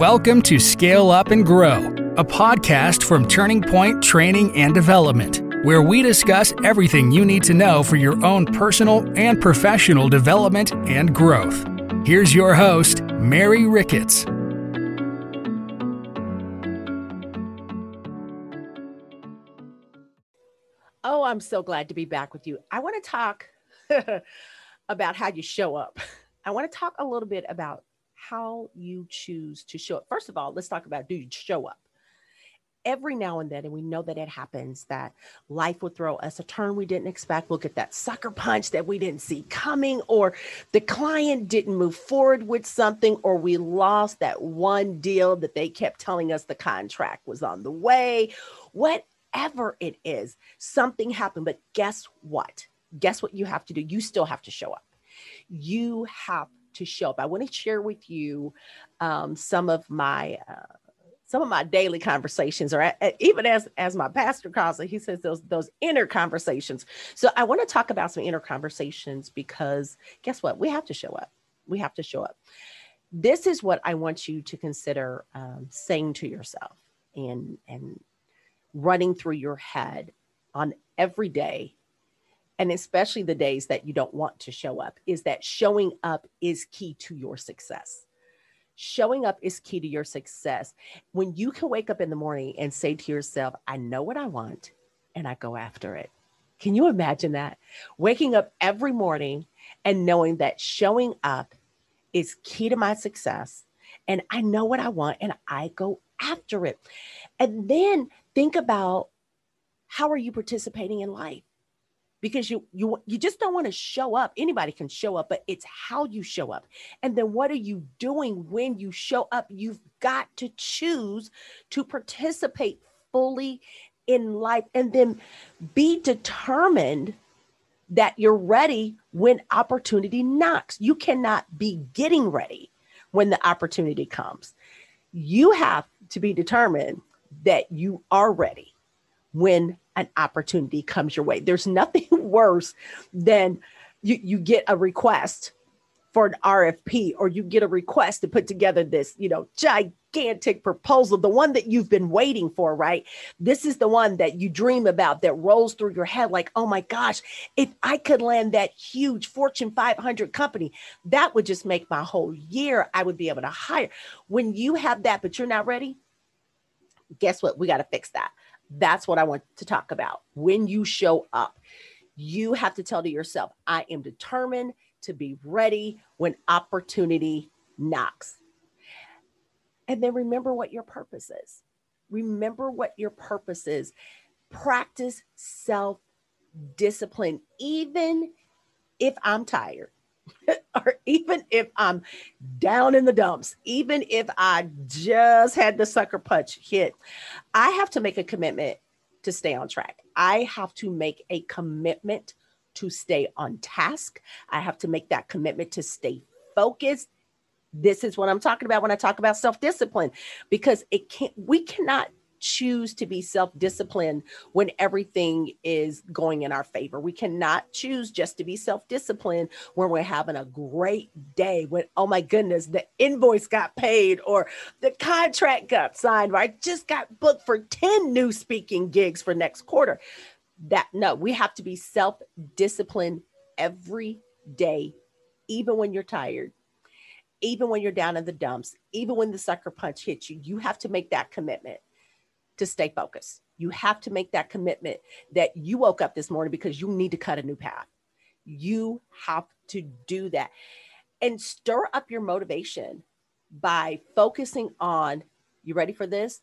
Welcome to Scale Up and Grow, a podcast from Turning Point Training and Development, where we discuss everything you need to know for your own personal and professional development and growth. Here's your host, Mary Ricketts. Oh, I'm so glad to be back with you. I want to talk about how you show up. I want to talk a little bit about how you choose to show up. First of all, let's talk about do you show up? Every now and then, and we know that it happens, that life will throw us a turn we didn't expect. We'll get that sucker punch that we didn't see coming, or the client didn't move forward with something, or we lost that one deal that they kept telling us the contract was on the way. Whatever it is, something happened. But guess what? Guess what you have to do? You still have to show up. You have to show up. I want to share with you um, some of my uh, some of my daily conversations, or even as as my pastor calls it, he says those those inner conversations. So I want to talk about some inner conversations because guess what? We have to show up. We have to show up. This is what I want you to consider um, saying to yourself and and running through your head on every day and especially the days that you don't want to show up, is that showing up is key to your success. Showing up is key to your success. When you can wake up in the morning and say to yourself, I know what I want and I go after it. Can you imagine that? Waking up every morning and knowing that showing up is key to my success and I know what I want and I go after it. And then think about how are you participating in life? Because you you you just don't want to show up. Anybody can show up but it's how you show up. And then what are you doing when you show up? You've got to choose to participate fully in life and then be determined that you're ready when opportunity knocks. You cannot be getting ready when the opportunity comes. You have to be determined that you are ready when an opportunity comes your way. There's nothing worse than you, you get a request for an RFP or you get a request to put together this, you know, gigantic proposal, the one that you've been waiting for, right? This is the one that you dream about that rolls through your head like, oh my gosh, if I could land that huge Fortune 500 company, that would just make my whole year. I would be able to hire. When you have that, but you're not ready, guess what? We got to fix that. That's what I want to talk about. When you show up, you have to tell to yourself, I am determined to be ready when opportunity knocks. And then remember what your purpose is. Remember what your purpose is. Practice self discipline, even if I'm tired or even if I'm down in the dumps, even if I just had the sucker punch hit, I have to make a commitment to stay on track. I have to make a commitment to stay on task. I have to make that commitment to stay focused. This is what I'm talking about when I talk about self discipline because it can't, we cannot choose to be self disciplined when everything is going in our favor. We cannot choose just to be self disciplined when we're having a great day, when, oh my goodness, the invoice got paid or the contract got signed, or I just got booked for 10 new speaking gigs for next quarter. That no, we have to be self disciplined every day, even when you're tired even when you're down in the dumps, even when the sucker punch hits you, you have to make that commitment to stay focused. You have to make that commitment that you woke up this morning because you need to cut a new path. You have to do that and stir up your motivation by focusing on, you ready for this?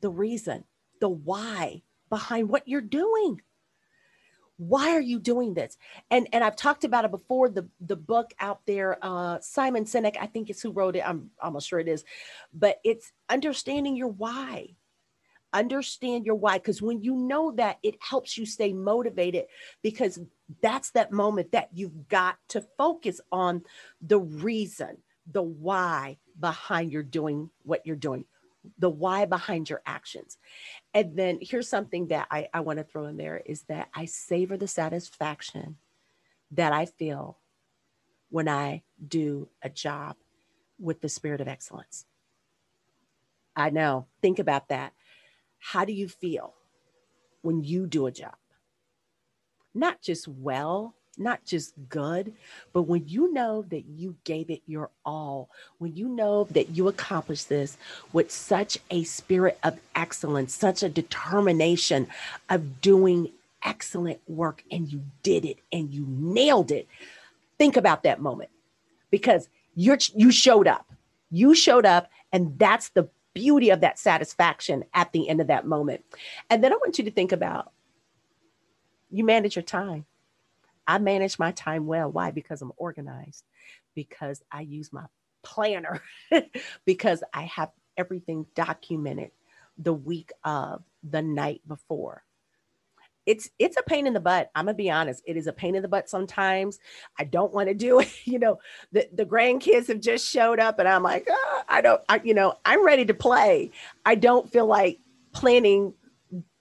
The reason, the why behind what you're doing. Why are you doing this? And and I've talked about it before. The the book out there, uh, Simon Sinek, I think it's who wrote it. I'm almost sure it is, but it's understanding your why understand your why because when you know that it helps you stay motivated because that's that moment that you've got to focus on the reason the why behind you're doing what you're doing the why behind your actions and then here's something that i, I want to throw in there is that i savor the satisfaction that i feel when i do a job with the spirit of excellence I know. Think about that. How do you feel when you do a job? Not just well, not just good, but when you know that you gave it your all, when you know that you accomplished this with such a spirit of excellence, such a determination of doing excellent work, and you did it and you nailed it. Think about that moment because you're you showed up. You showed up, and that's the beauty of that satisfaction at the end of that moment. And then I want you to think about you manage your time I manage my time well. Why? Because I'm organized, because I use my planner, because I have everything documented the week of, the night before. It's it's a pain in the butt. I'm gonna be honest. It is a pain in the butt sometimes. I don't want to do it. You know, the, the grandkids have just showed up and I'm like, oh, I don't, I, you know, I'm ready to play. I don't feel like planning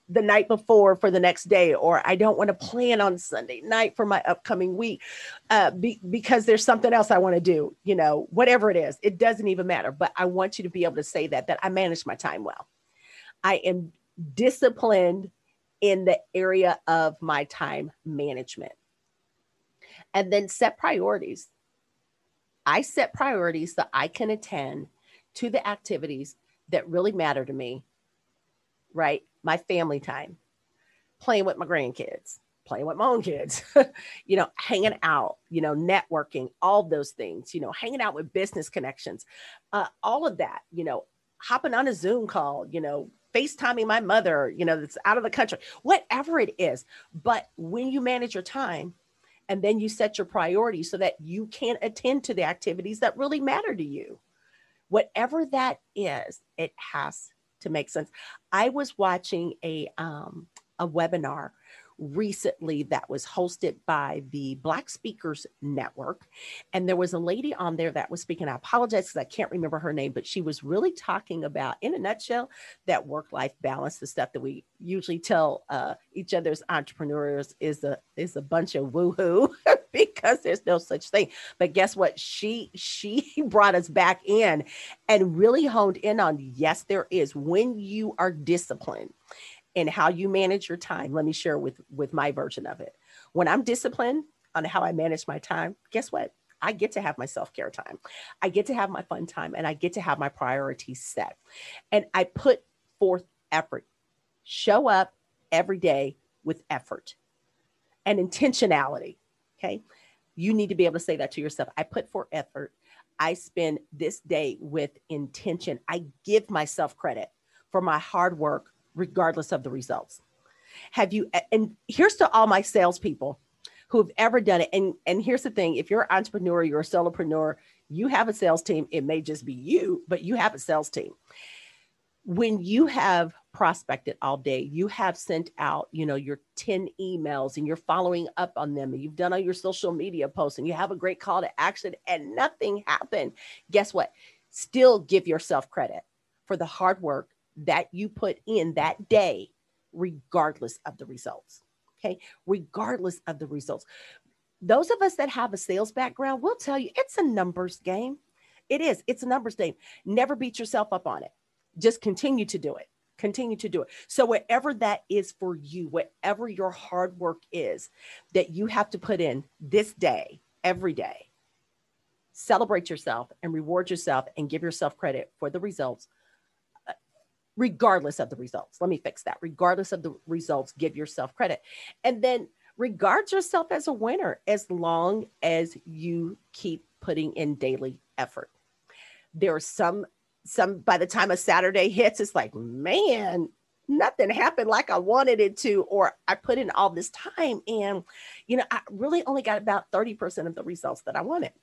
the night before for the next day, or I don't want to plan on Sunday night for my upcoming week uh, be, because there's something else I want to do, you know, whatever it is, it doesn't even matter. But I want you to be able to say that, that I manage my time well. I am disciplined in the area of my time management. And then set priorities. I set priorities so I can attend to the activities that really matter to me, right? my family time, playing with my grandkids, playing with my own kids, you know, hanging out, you know, networking, all those things, you know, hanging out with business connections, uh, all of that, you know, hopping on a Zoom call, you know, FaceTiming my mother, you know, that's out of the country, whatever it is. But when you manage your time, and then you set your priorities so that you can attend to the activities that really matter to you. Whatever that is, it has to make sense. I was watching a um, a webinar recently that was hosted by the Black Speakers Network. And there was a lady on there that was speaking. I apologize because I can't remember her name, but she was really talking about, in a nutshell, that work life balance, the stuff that we usually tell uh, each other's entrepreneurs is a is a bunch of woohoo because there's no such thing. But guess what? She she brought us back in and really honed in on yes, there is when you are disciplined and how you manage your time let me share with with my version of it. When i'm disciplined on how i manage my time guess what? I get to have my self-care time. I get to have my fun time and i get to have my priorities set. And i put forth effort. Show up every day with effort and intentionality okay? You need to be able to say that to yourself. I put forth effort. I spend this day with intention. I give myself credit for my hard work regardless of the results. Have you, and here's to all my salespeople who have ever done it. And, and here's the thing if you're an entrepreneur, you're a solopreneur, you have a sales team. It may just be you, but you have a sales team. When you have prospected all day, you have sent out, you know, your 10 emails and you're following up on them and you've done all your social media posts and you have a great call to action and nothing happened. Guess what? Still give yourself credit for the hard work that you put in that day, regardless of the results. Okay. Regardless of the results. Those of us that have a sales background will tell you it's a numbers game. It is. It's a numbers game. Never beat yourself up on it. Just continue to do it. Continue to do it. So, whatever that is for you, whatever your hard work is that you have to put in this day, every day, celebrate yourself and reward yourself and give yourself credit for the results regardless of the results. Let me fix that. Regardless of the results, give yourself credit. And then regard yourself as a winner as long as you keep putting in daily effort. There are some some by the time a Saturday hits, it's like, man, nothing happened like I wanted it to, or I put in all this time and you know, I really only got about 30% of the results that I wanted.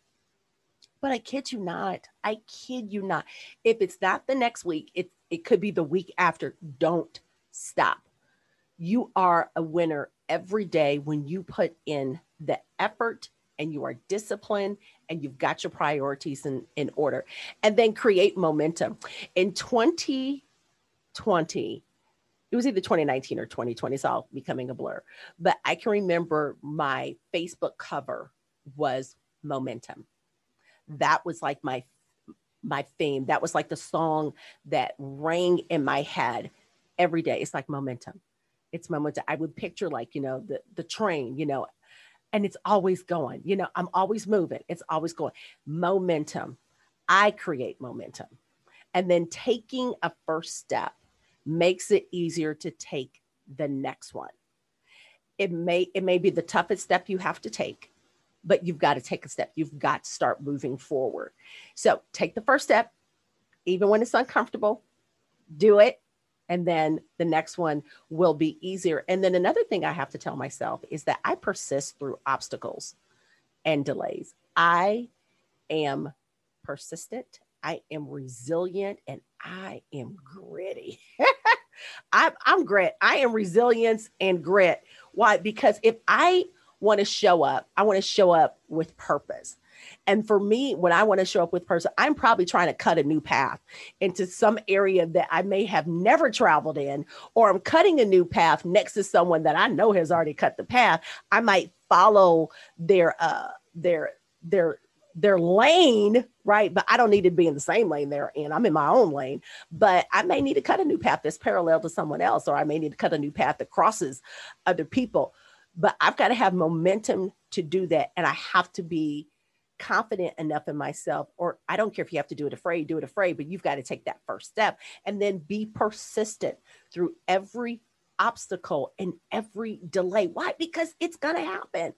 But I kid you not. I kid you not. If it's not the next week, it, it could be the week after. Don't stop. You are a winner every day when you put in the effort and you are disciplined and you've got your priorities in, in order. And then create momentum. In 2020, it was either 2019 or 2020, it's all becoming a blur. But I can remember my Facebook cover was momentum that was like my my theme. That was like the song that rang in my head every day. It's like momentum. It's momentum. I would picture like, you know, the the train, you know, and it's always going. You know, I'm always moving. It's always going. Momentum. I create momentum. And then taking a first step makes it easier to take the next one. It may it may be the toughest step you have to take, but you've got to take a step. You've got to start moving forward. So take the first step, even when it's uncomfortable, do it. And then the next one will be easier. And then another thing I have to tell myself is that I persist through obstacles and delays. I am persistent, I am resilient, and I am gritty. I'm, I'm grit. I am resilience and grit. Why? Because if I want to show up, I want to show up with purpose. And for me, when I want to show up with purpose, I'm probably trying to cut a new path into some area that I may have never traveled in, or I'm cutting a new path next to someone that I know has already cut the path. I might follow their uh their their their lane, right? But I don't need to be in the same lane they're in. I'm in my own lane, but I may need to cut a new path that's parallel to someone else, or I may need to cut a new path that crosses other people but I've got to have momentum to do that. And I have to be confident enough in myself, or I don't care if you have to do it afraid, do it afraid, but you've got to take that first step and then be persistent through every obstacle and every delay. Why? Because it's going to happen.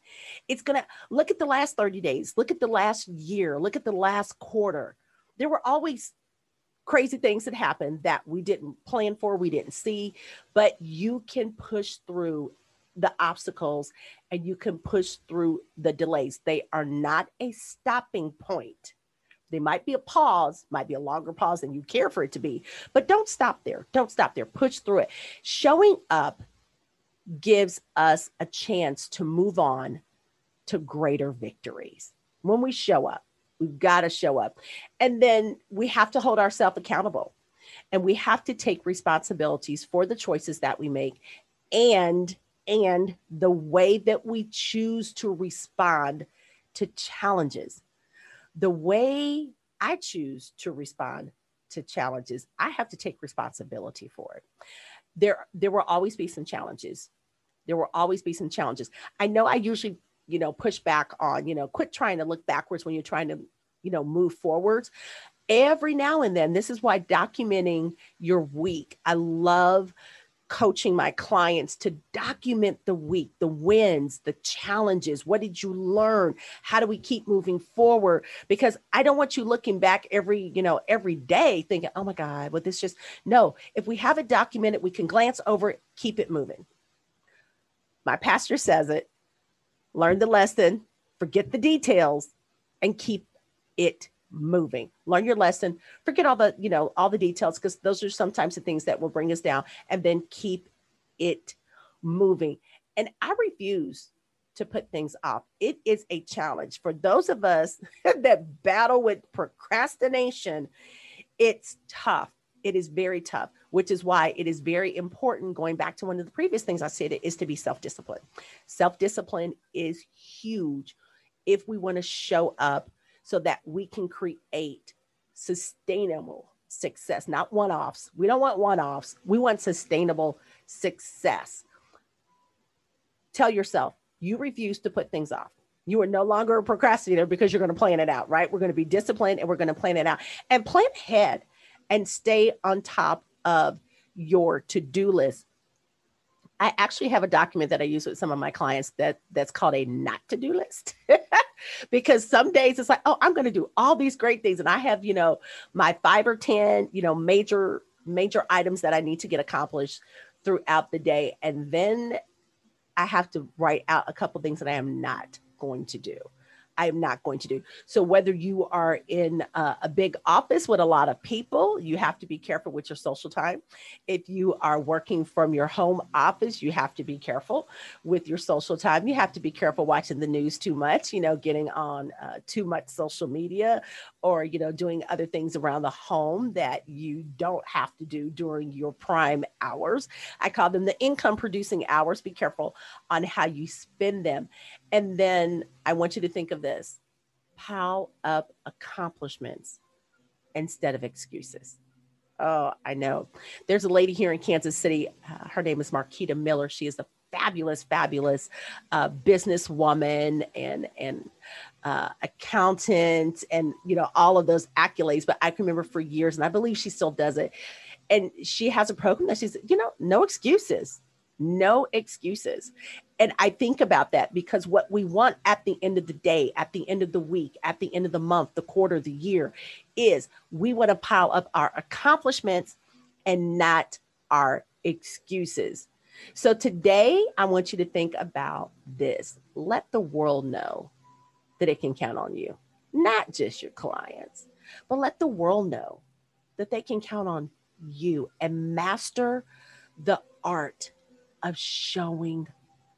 It's going to look at the last 30 days, look at the last year, look at the last quarter. There were always crazy things that happened that we didn't plan for, we didn't see, but you can push through the obstacles and you can push through the delays. They are not a stopping point. They might be a pause, might be a longer pause than you care for it to be, but don't stop there. Don't stop there. Push through it. Showing up gives us a chance to move on to greater victories. When we show up, we've got to show up. And then we have to hold ourselves accountable and we have to take responsibilities for the choices that we make and and the way that we choose to respond to challenges. The way I choose to respond to challenges, I have to take responsibility for it. There, there will always be some challenges. There will always be some challenges. I know I usually, you know, push back on, you know, quit trying to look backwards when you're trying to, you know, move forwards. Every now and then, this is why documenting your week, I love coaching my clients to document the week, the wins, the challenges. What did you learn? How do we keep moving forward? Because I don't want you looking back every, you know, every day thinking, oh my God, well, this just no. If we have it documented, we can glance over it, keep it moving. My pastor says it learn the lesson, forget the details, and keep it moving. Learn your lesson. Forget all the you know all the details because those are sometimes the things that will bring us down and then keep it moving. And i refuse to put things off. It is a challenge. For those of us that battle with procrastination it's tough. It is very tough which is why it is very important going back to one of the previous things i said is to be self-disciplined. Self-discipline is huge if we want to show up so that we can create sustainable success, not one offs. We don't want one offs. We want sustainable success. Tell yourself you refuse to put things off. You are no longer a procrastinator because you're going to plan it out, right? We're going to be disciplined and we're going to plan it out and plan ahead and stay on top of your to do list. I actually have a document that I use with some of my clients that that's called a not to do list. because some days it's like, oh, I'm going to do all these great things. And I have, you know, my five or 10, you know, major, major items that I need to get accomplished throughout the day. And then I have to write out a couple things that I am not going to do. I am not going to do. So, whether you are in a, a, big office with a lot of people, you have to be careful with your social time. If you are working from your home office, you have to be careful with your social time. You have to be careful watching the news too much, you know, getting on uh, too much social media or, you know, doing other things around the home that you don't have to do during your prime hours. I call them the income producing hours. Be careful on how you spend them. And then I want you to think of this pile up accomplishments instead of excuses. Oh, I know. There's a lady here in Kansas City. Uh, her name is Marquita Miller. She is a fabulous, fabulous uh, businesswoman and and uh, accountant, and you know all of those accolades. But I can remember for years, and I believe she still does it. And she has a program that she's, you know, no excuses, no excuses. And I think about that because what we want at the end of the day, at the end of the week, at the end of the month, the quarter, the year, is we want to pile up our accomplishments and not our excuses. So today, I want you to think about this. Let the world know that it can count on you, not just your clients, but let the world know that they can count on you and master the art of showing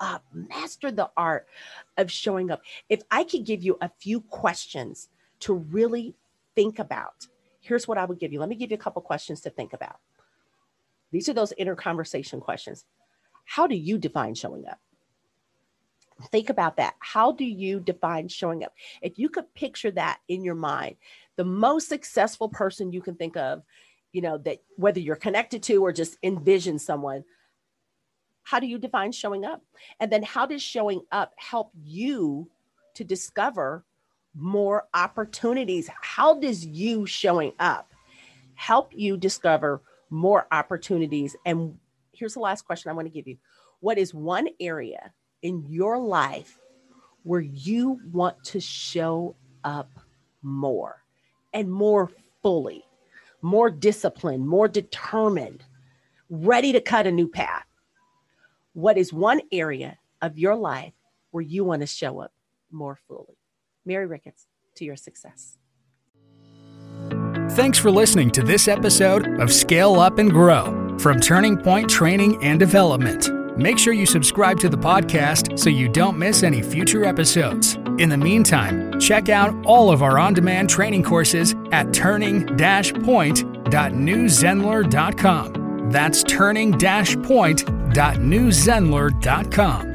up. Master the art of showing up. If I could give you a few questions to really think about, here's what I would give you. Let me give you a couple questions to think about. These are those inner conversation questions. How do you define showing up? Think about that. How do you define showing up? If you could picture that in your mind, the most successful person you can think of, you know, that whether you're connected to or just envision someone, how do you define showing up? And then how does showing up help you to discover more opportunities? How does you showing up help you discover more opportunities? And here's the last question I want to give you What is one area in your life where you want to show up more and more fully, more disciplined, more determined, ready to cut a new path? What is one area of your life where you want to show up more fully? Mary Ricketts, to your success. Thanks for listening to this episode of Scale Up and Grow from Turning Point Training and Development. Make sure you subscribe to the podcast so you don't miss any future episodes. In the meantime, check out all of our on demand training courses at turning point.newzenler.com. That's turning point.newzenler.com.